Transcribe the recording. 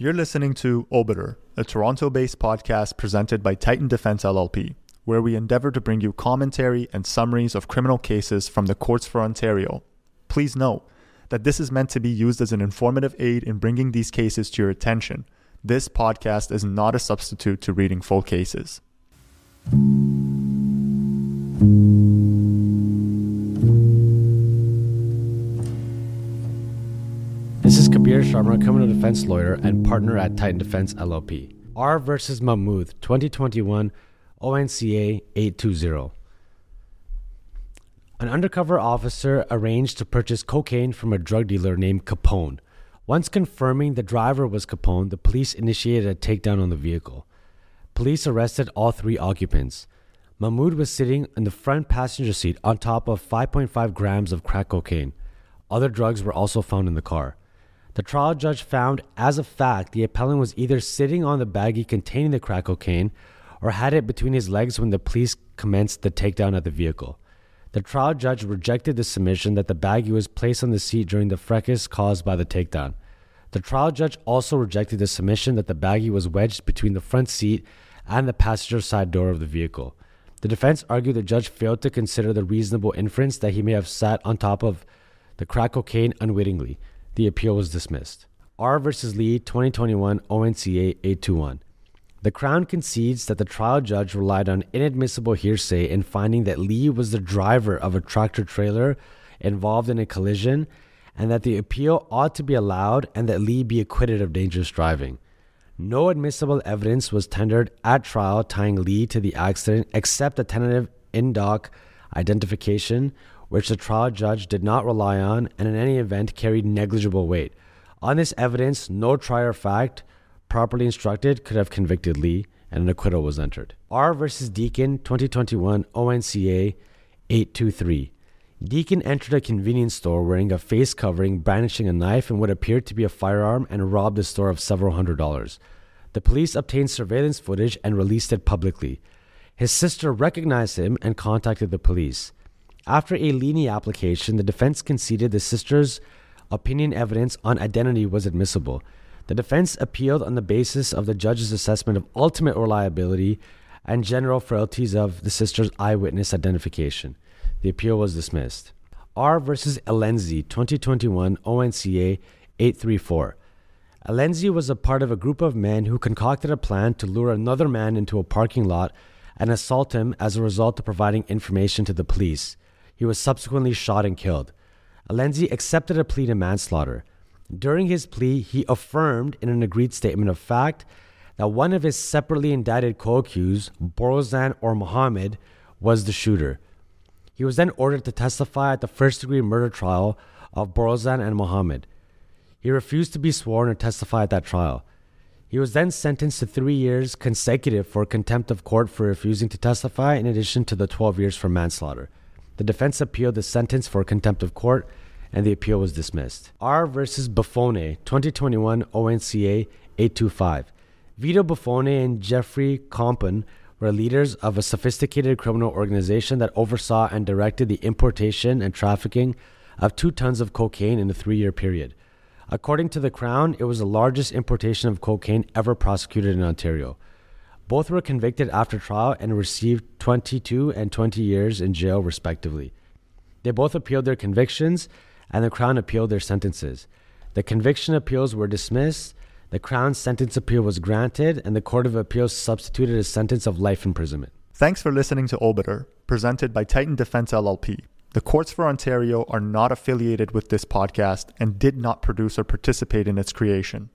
You're listening to Obiter, a Toronto based podcast presented by Titan Defence LLP, where we endeavor to bring you commentary and summaries of criminal cases from the courts for Ontario. Please note that this is meant to be used as an informative aid in bringing these cases to your attention. This podcast is not a substitute to reading full cases. Kabir Sharma, criminal defense lawyer and partner at Titan Defence LLP. R versus Mohamud, 2021, ONCA 820. An undercover officer arranged to purchase cocaine from a drug dealer named Capone. Once confirming the driver was Capone, the police initiated a takedown on the vehicle. Police arrested all three occupants. Mohamud was sitting in the front passenger seat on top of 5.5 grams of crack cocaine. Other drugs were also found in the car. The trial judge found as a fact the appellant was either sitting on the baggie containing the crack cocaine or had it between his legs when the police commenced the takedown of the vehicle. The trial judge rejected the submission that the baggie was placed on the seat during the fracas caused by the takedown. The trial judge also rejected the submission that the baggie was wedged between the front seat and the passenger side door of the vehicle. The defense argued the judge failed to consider the reasonable inference that he may have sat on top of the crack cocaine unwittingly. The appeal was dismissed. R versus Lee 2021 ONCA 821. The Crown concedes that the trial judge relied on inadmissible hearsay in finding that Lee was the driver of a tractor trailer involved in a collision and that the appeal ought to be allowed and that Lee be acquitted of dangerous driving. No admissible evidence was tendered at trial tying Lee to the accident except a tentative in dock identification which the trial judge did not rely on and in any event carried negligible weight. On this evidence, no trier fact properly instructed could have convicted Lee, and an acquittal was entered. R versus Deakin 2021 ONCA 823. Deakin entered a convenience store wearing a face covering, brandishing a knife and what appeared to be a firearm, and robbed the store of several hundred dollars. The police obtained surveillance footage and released it publicly. His sister recognized him and contacted the police. After a Leaney application, the defense conceded the sister's opinion evidence on identity was admissible. The defense appealed on the basis of the judge's assessment of ultimate reliability and general frailties of the sister's eyewitness identification. The appeal was dismissed. R versus Elenezi, 2021 ONCA 834. Elenezi was a part of a group of men who concocted a plan to lure another man into a parking lot and assault him as a result of providing information to the police. He was subsequently shot and killed. Elenezi accepted a plea to manslaughter. During his plea, he affirmed in an agreed statement of fact that one of his separately indicted co accused, Borozan or Mohammed, was the shooter. He was then ordered to testify at the first degree murder trial of Borozan and Mohammed. He refused to be sworn or testify at that trial. He was then sentenced to three years consecutive for contempt of court for refusing to testify, in addition to the 12 years for manslaughter. The defense appealed the sentence for contempt of court, and the appeal was dismissed. R versus Buffone, 2021 ONCA 825. Vito Buffone and Jeffrey Compton were leaders of a sophisticated criminal organization that oversaw and directed the importation and trafficking of two tons of cocaine in a three year period. According to the Crown, it was the largest importation of cocaine ever prosecuted in Ontario. Both were convicted after trial and received 22 and 20 years in jail, respectively. They both appealed their convictions, and the Crown appealed their sentences. The conviction appeals were dismissed, the Crown's sentence appeal was granted, and the Court of Appeals substituted a sentence of life imprisonment. Thanks for listening to Obiter, presented by Titan Defence LLP. The courts for Ontario are not affiliated with this podcast and did not produce or participate in its creation.